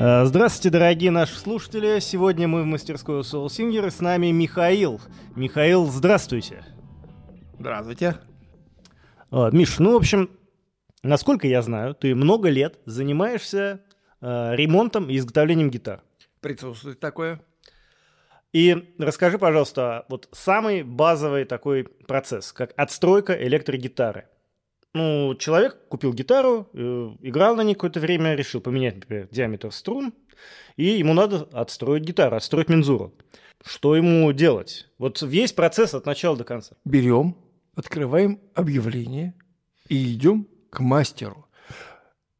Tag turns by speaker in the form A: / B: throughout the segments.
A: Э, здравствуйте, дорогие наши слушатели. Сегодня мы в мастерской Soul Singer. С нами Михаил. Михаил, здравствуйте.
B: Здравствуйте.
A: А, Миш, ну, в общем, насколько я знаю, ты много лет занимаешься э, ремонтом и изготовлением гитар.
B: Присутствует такое.
A: И расскажи, пожалуйста, вот самый базовый такой процесс, как отстройка электрогитары. Ну, человек купил гитару, э, играл на ней какое-то время, решил поменять, например, диаметр струн, и ему надо отстроить гитару, отстроить мензуру. Что ему делать? Вот весь процесс от начала до конца.
B: Берем, открываем объявление и идем к мастеру.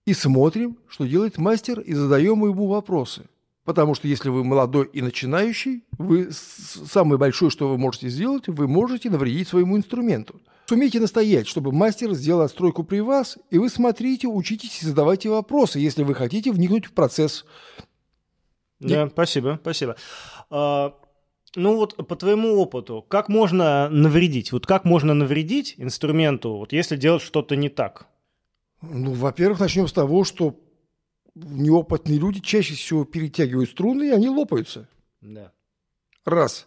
B: И смотрим, что делает мастер, и задаем ему вопросы. Потому что если вы молодой и начинающий, вы самое большое, что вы можете сделать, вы можете навредить своему инструменту. Сумейте настоять, чтобы мастер сделал отстройку при вас, и вы смотрите, учитесь и задавайте вопросы, если вы хотите вникнуть в процесс.
A: Да, спасибо, спасибо. А, ну вот по твоему опыту, как можно навредить? Вот как можно навредить инструменту, вот если делать что-то не так?
B: Ну, во-первых, начнем с того, что неопытные люди чаще всего перетягивают струны, и они лопаются.
A: Да.
B: Раз.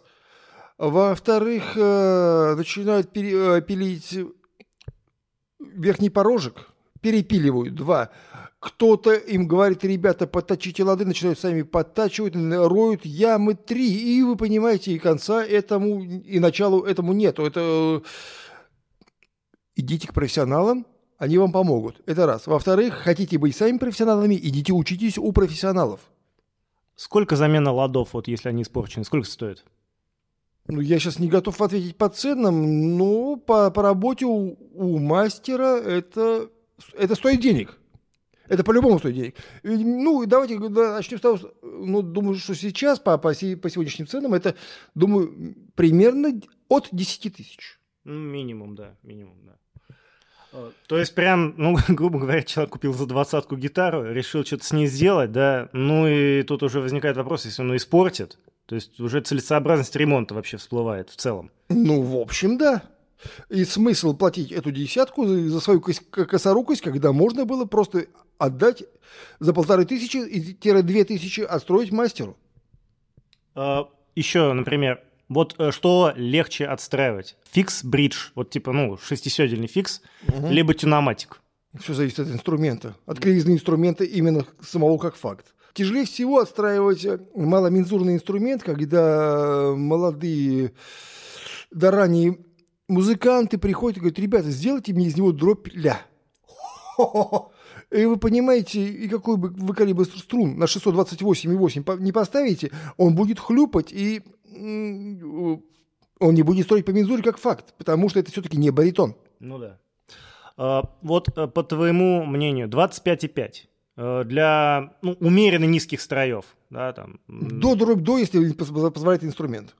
B: Во-вторых, э, начинают э, пилить верхний порожек, перепиливают. Два. Кто-то им говорит, ребята, подточите лады, начинают сами подтачивать, роют ямы три. И вы понимаете, и конца этому, и началу этому нету. Это э, идите к профессионалам, они вам помогут. Это раз. Во-вторых, хотите быть сами профессионалами, идите учитесь у профессионалов.
A: Сколько замена ладов, вот если они испорчены, сколько стоит?
B: Ну, я сейчас не готов ответить по ценам, но по, по работе у, у мастера это, это стоит денег. Это по-любому стоит денег. Ну, давайте да, начнем с того, ну, думаю, что сейчас по, по, по сегодняшним ценам это, думаю, примерно от 10 тысяч.
A: Ну, минимум, да, минимум, да. Э, То есть прям, ну, грубо говоря, человек купил за двадцатку гитару, решил что-то с ней сделать, да, ну и тут уже возникает вопрос, если он испортит, то есть уже целесообразность ремонта вообще всплывает в целом.
B: Ну, в общем, да. И смысл платить эту десятку за свою косорукость, когда можно было просто отдать за полторы тысячи и тире две тысячи отстроить мастеру.
A: Еще, например, вот э, что легче отстраивать? Фикс-бридж, вот типа, ну, шестиседельный фикс, либо тюноматик.
B: Все зависит от инструмента, от кривизны инструмента именно самого как факт. Тяжелее всего отстраивать э, маломензурный инструмент, когда молодые, да ранние музыканты приходят и говорят, ребята, сделайте мне из него дробь ля. И вы понимаете, и какой бы вы калибр струн на 628,8 по- не поставите, он будет хлюпать, и он не будет строить по мензуре как факт, потому что это все-таки не баритон.
A: Ну да. А, Вот э, по твоему мнению, 25,5 э, для ну, умеренно низких строев, да, там
B: До дробь до, если поз- позволяет инструмент.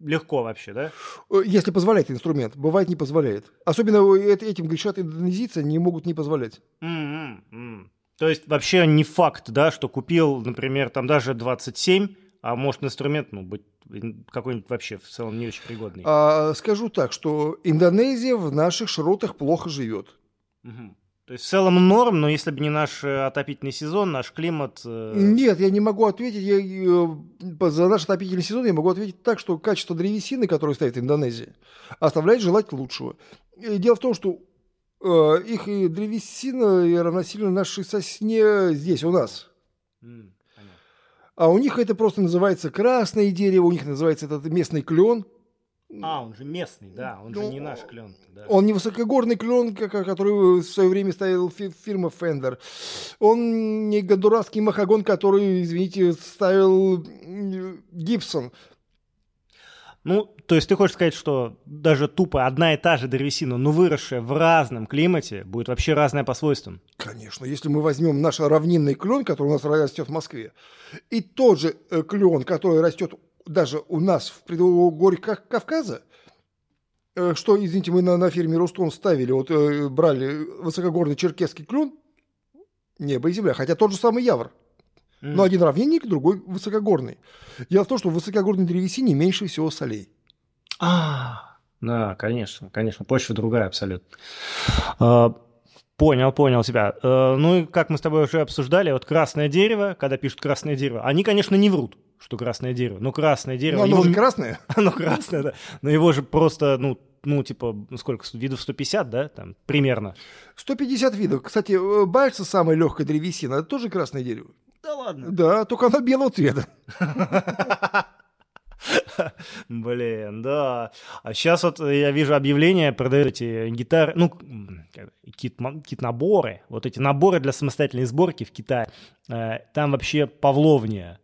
A: легко вообще, да?
B: Э, Если позволяет инструмент, бывает не позволяет. Особенно эт- этим грешат индонезийцы, не могут не позволять.
A: М. То есть вообще не факт, да, что купил, например, там даже 27, а может инструмент, ну, быть какой-нибудь вообще в целом не очень пригодный.
B: А, скажу так, что Индонезия в наших широтах плохо живет.
A: Мгм. То есть в целом норм, но если бы не наш э, отопительный сезон, наш климат... э,
B: Нет, я не могу ответить. Я, э, за наш отопительный сезон я могу ответить так, что качество древесины, которое стоит в Индонезии, оставляет желать лучшего. И дело в том, что э, их и древесина равносильно нашей сосне здесь, у нас.
A: понятно.
B: А у них это просто называется красное дерево, у них называется этот местный клен.
A: А, он же местный, да, он же
B: Ну,
A: не наш клен. Да.
B: Он не высокогорный клен, который в свое время ставил фи- фирма Fender. Он не гондурасский махагон, который, извините, ставил Гибсон.
A: Ну, то есть ты хочешь сказать, что даже тупо одна и та же древесина, но выросшая в разном климате, будет вообще разная по свойствам?
B: Конечно, если мы возьмем наш равнинный клен, который у нас растет в Москве, и тот же э, клен, который растет даже у нас в предгорьях Кав- Кавказа, э, что, извините, мы на, на фирме Рустон ставили, вот э, брали высокогорный черкесский клен, небо и земля, хотя тот же самый явр. Но один равнинник, другой высокогорный. Дело в том, что в высокогорной древесине меньше всего солей.
A: А, да, конечно, конечно, почва другая абсолютно. А, Понял, понял тебя. Э, ну и как мы с тобой уже обсуждали, вот красное дерево, когда пишут красное дерево, они, конечно, не врут, что красное дерево. Но красное дерево...
B: Ну, оно
A: его-
B: же красное.
A: Оно красное, да. Но его же просто, ну, ну, типа, ну, сколько, видов 150, да, там, примерно.
B: 150 видов. Кстати, э, бальса самая легкая древесина, это тоже красное дерево.
A: Да ладно.
B: Да, только оно белого цвета.
A: Блин, да. А сейчас вот я вижу объявления, продают эти гитары, ну, как- кит, кит-наборы, вот эти наборы для самостоятельной сборки в Китае. Э, Там вообще павловния.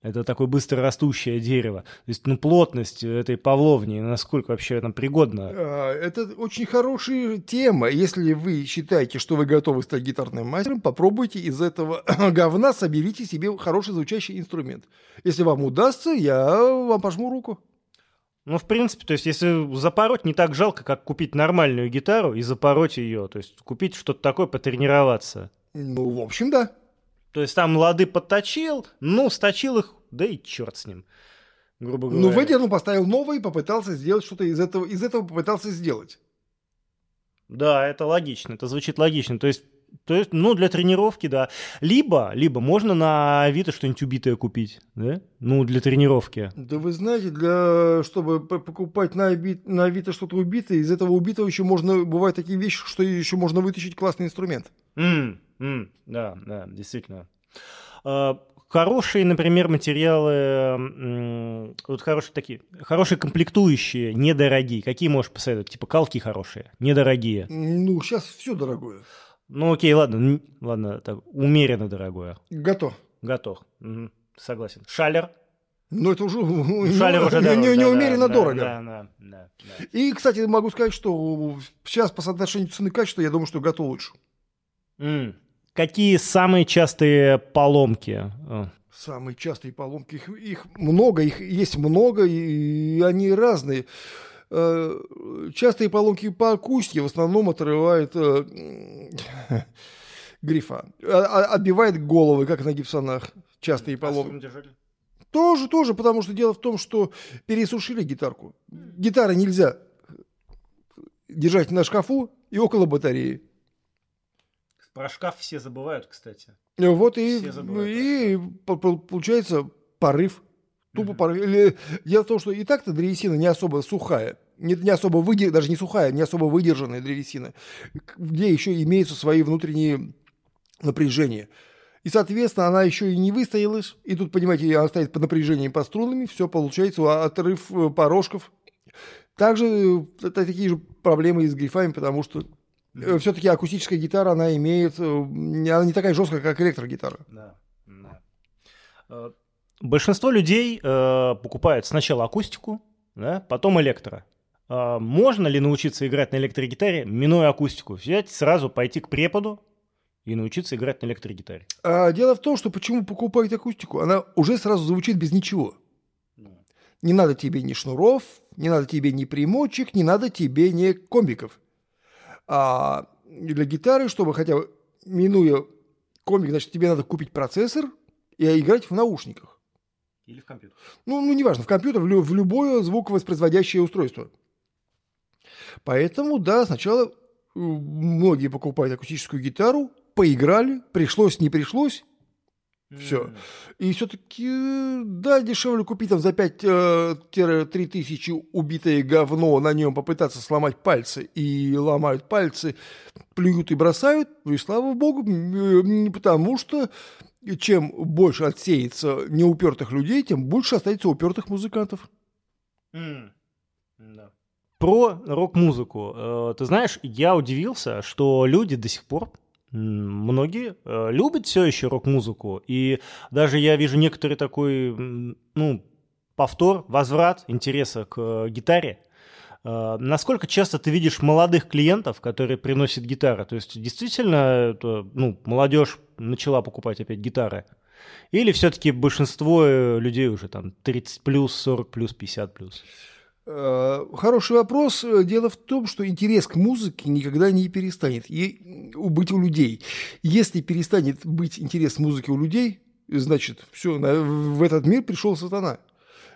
A: Это такое быстро растущее дерево. То есть, ну, плотность этой павловни, насколько вообще там пригодно.
B: А, Это очень хорошая тема. Если вы считаете, что вы готовы стать гитарным мастером, попробуйте из этого говна соберите себе хороший звучащий инструмент. Если вам удастся, я вам пожму руку.
A: Ну, в принципе, то есть, если запороть, не так жалко, как купить нормальную гитару и запороть ее. То есть, купить что-то такое, потренироваться.
B: Ну, в общем, да.
A: То есть там лады подточил, ну, сточил их, да и черт с ним, грубо говоря.
B: Ну, выдернул, поставил новый, попытался сделать что-то из этого, из этого попытался сделать.
A: Да, это логично, это звучит логично. То есть, то есть, ну, для тренировки, да. Либо, либо можно на Авито что-нибудь убитое купить, да? Ну, для тренировки.
B: Да вы знаете, для чтобы покупать на, Аби- на Авито что-то убитое, из этого убитого еще можно, бывают такие вещи, что еще можно вытащить классный инструмент.
A: М, м, да, да, действительно. А, Хорошие, например, материалы, вот хорошие такие, хорошие комплектующие, недорогие. Какие можешь посоветовать? Типа калки хорошие, недорогие.
B: Ну, сейчас все дорогое.
A: Ну окей, ладно, ладно, так, умеренно дорогое.
B: Готов.
A: Готов. Мгм, Согласен. Шалер.
B: Но это уже,
A: Шалер уже
B: не-
A: дорого,
B: не-
A: да,
B: неумеренно
A: да,
B: дорого.
A: Да, да, да, да.
B: И, кстати, могу сказать, что сейчас по соотношению цены и качества, я думаю, что готов лучше.
A: М. Какие самые частые поломки? А,
B: Самые частые поломки, их, их много, их есть много, и они разные. Э, Частые поломки по акустике в основном отрывает э, грифа. А- а- Отбивает головы, как на гипсонах. Частые
A: а
B: поломки. Тоже, тоже, потому что дело в том, что пересушили гитарку. Гитары нельзя держать на шкафу и около батареи.
A: Про шкаф все забывают, кстати.
B: Вот и, и по- по- получается порыв. Тупо
A: Мгм.
B: порыв. Или- Дело в том, что и так-то древесина не особо сухая. Не, не особо выдер... даже не сухая, не особо выдержанная древесина, где еще имеются свои внутренние напряжения. И, соответственно, она еще и не выстоялась. И тут, понимаете, она стоит под напряжением по струнами. Все получается, а, отрыв э, порожков. Также э, такие же проблемы и с грифами, потому что все-таки акустическая гитара, она имеет... э, Она не такая жесткая, как электрогитара.
A: Да, да. Э, Большинство людей э, покупают сначала акустику, да, потом электро. А можно ли научиться играть на электрогитаре, минуя акустику? Взять сразу, пойти к преподу и научиться играть на электрогитаре.
B: А дело в том, что почему покупать акустику? Она уже сразу звучит без ничего.
A: Ну,
B: Не надо тебе ни шнуров, не надо тебе ни примочек, не надо тебе ни комбиков. А для гитары, чтобы хотя бы, минуя комбик, значит, тебе надо купить процессор и играть в наушниках.
A: Или в компьютер.
B: Ну, ну неважно, в компьютер, в, лю- в любое звуковоспроизводящее устройство. Поэтому, да, сначала э, многие покупают акустическую гитару, поиграли, пришлось, не пришлось, Всё. И все-таки, да, дешевле купить там за 5-3 тысячи убитое говно, на нем попытаться сломать пальцы, и ломают пальцы, плюют и бросают, ну и слава богу, потому что чем больше отсеется неупертых людей, тем больше останется упертых музыкантов.
A: М, да. Про рок-музыку. Э, Ты знаешь, я удивился, что люди до сих пор, многие, э, любят все еще рок-музыку. И даже я вижу некоторый такой, ну, повтор, возврат интереса к э, гитаре. Э, Насколько часто ты видишь молодых клиентов, которые приносят гитары? То есть действительно это, ну, молодежь начала покупать опять гитары? Или все-таки большинство людей уже там 30 плюс, 40 плюс, 50 плюс?
B: Э, Хороший вопрос. Э, Дело в том, что интерес к музыке никогда не перестанет и быть у людей. Если перестанет быть интерес к музыке у людей, значит, все, в этот мир пришел сатана.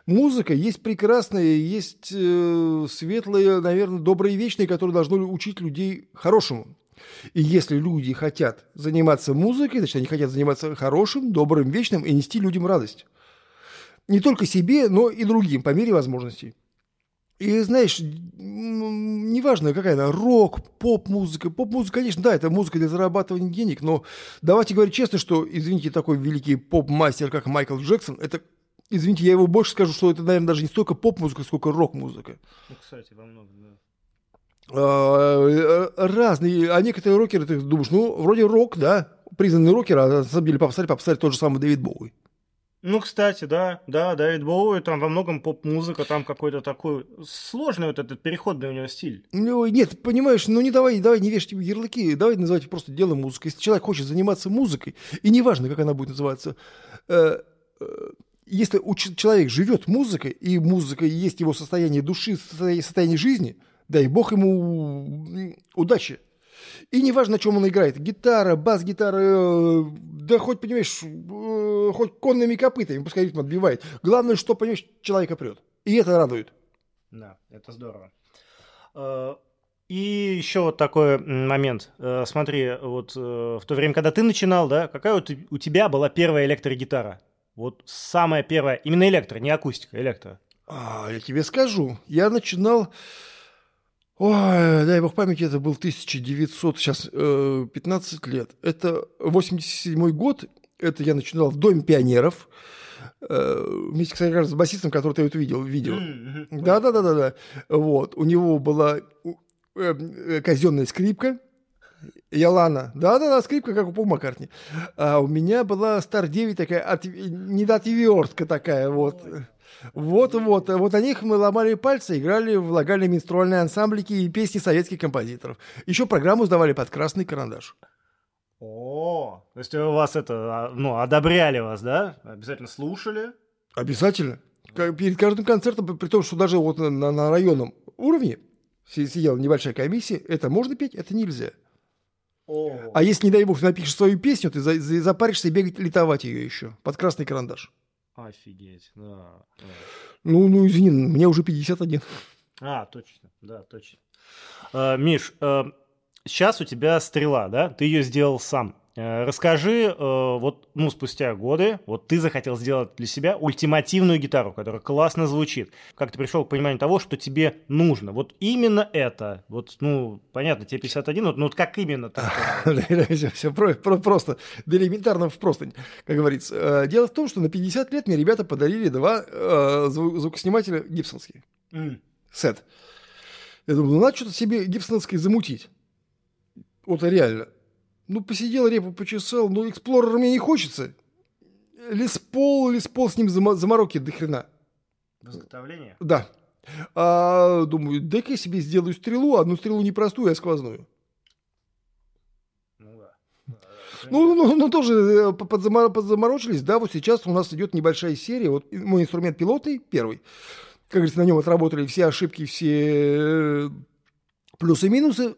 B: Музыка есть прекрасная, есть э, светлая, наверное, добрая и вечная, которая должна учить людей хорошему. И если люди хотят заниматься музыкой, значит, они хотят заниматься хорошим, добрым, вечным и нести людям радость. Не только себе, но и другим, по мере возможностей. И знаешь, неважно, какая она, рок, поп-музыка. Поп-музыка, конечно, да, это музыка для зарабатывания денег, но давайте говорить честно, что, извините, такой великий поп-мастер, как Майкл Джексон, это, извините, я его больше скажу, что это, наверное, даже не столько поп-музыка, сколько рок-музыка.
A: Ну, кстати, во многом, да.
B: А, э, разные, а некоторые рокеры, ты думаешь, ну, вроде рок, да, признанный рокер, а на самом деле пописали, пописали тот же самый Дэвид Боуи.
A: Ну, кстати, да, да, Дэвид Боуи, там во многом поп-музыка, там какой-то такой сложный вот этот переходный у него стиль.
B: Ну, нет, понимаешь, ну не давай, давай не вешать ярлыки, давай называть просто дело музыкой. Если человек хочет заниматься музыкой, и неважно, как она будет называться, э, э, если человек живет музыкой, и музыка есть его состояние души, состояние жизни, дай бог ему удачи. И неважно, чем он играет. Гитара, бас-гитара, э, да хоть, понимаешь, э, хоть конными копытами, пускай ритм отбивает. Главное, что, понимаешь, человека прет. И это радует.
A: Да, это здорово. Э, и еще вот такой момент. Смотри, вот в то время, когда ты начинал, да, какая вот у тебя была первая электрогитара? Вот самая первая, именно электро, не акустика, электро.
B: А, я тебе скажу. Я начинал Ой, дай бог памяти, это был 1900, сейчас э, 15 лет. Это 87 год, это я начинал в Доме пионеров, э, вместе, кстати, с басистом, который ты вот видел, видео. Да-да-да-да-да. Вот, у него была э, э, казенная скрипка, Ялана. Да-да-да, скрипка, как у Пол Маккартни. А у меня была Стар 9 такая, от, недоотвертка такая, вот. Вот, вот, вот на них мы ломали пальцы, играли в локальные менструальные ансамблики и песни советских композиторов. Еще программу сдавали под красный карандаш.
A: О, то есть у вас это, а, ну, одобряли вас, да? Обязательно слушали?
B: Обязательно. Перед каждым концертом, при том, что даже вот на, на районном уровне сидела небольшая комиссия, это можно петь, это нельзя. О. А если, не дай бог, напишешь свою песню, ты запаришься бегать литовать ее еще под красный карандаш.
A: Офигеть, да.
B: Ну, ну, извини, мне уже 51.
A: А, точно, да, точно. А, Миш, сейчас у тебя стрела, да? Ты ее сделал сам. Э, расскажи, э, вот, ну, спустя годы, вот ты захотел сделать для себя ультимативную гитару, которая классно звучит. Как ты пришел к пониманию того, что тебе нужно? Вот именно это. Вот, ну, понятно, тебе 51, вот, ну, вот как именно
B: Все просто, элементарно в простынь, как говорится. Э, дело в том, что на 50 лет мне ребята подарили два звукоснимателя гибсонские. Сет. Я думаю, ну, надо что-то себе гибсоновское замутить. Вот реально. Ну, посидел, репу почесал, но эксплорер мне не хочется. Леспол, Леспол с ним замороки до хрена.
A: Изготовление?
B: Да. А, думаю, дай-ка я себе сделаю стрелу, одну стрелу не простую, а сквозную. Ну да. Ну, ну, ну, тоже э, подзаморочились, да, вот сейчас у нас идет небольшая серия, вот мой инструмент пилотный, первый, как говорится, на нем отработали все ошибки, все э, плюсы-минусы,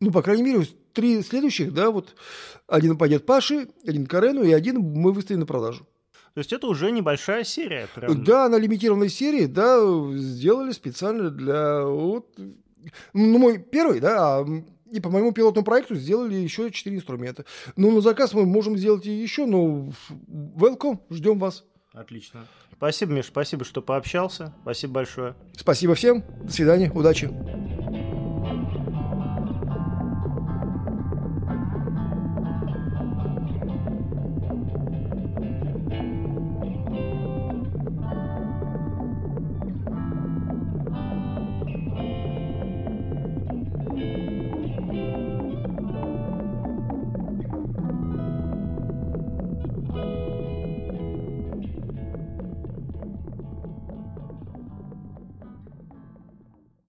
B: ну, по крайней мере, три следующих, да, вот один пойдет Паше, один Карену, и один мы выставим на продажу.
A: То есть это уже небольшая серия, прям.
B: Да, на лимитированной серии, да, сделали специально для вот, ну, мой первый, да, а, и по моему пилотному проекту сделали еще четыре инструмента. Ну, на заказ мы можем сделать и еще, но welcome, ждем вас.
A: Отлично. Спасибо, Миш, спасибо, что пообщался. Спасибо большое.
B: Спасибо всем. До свидания. Удачи.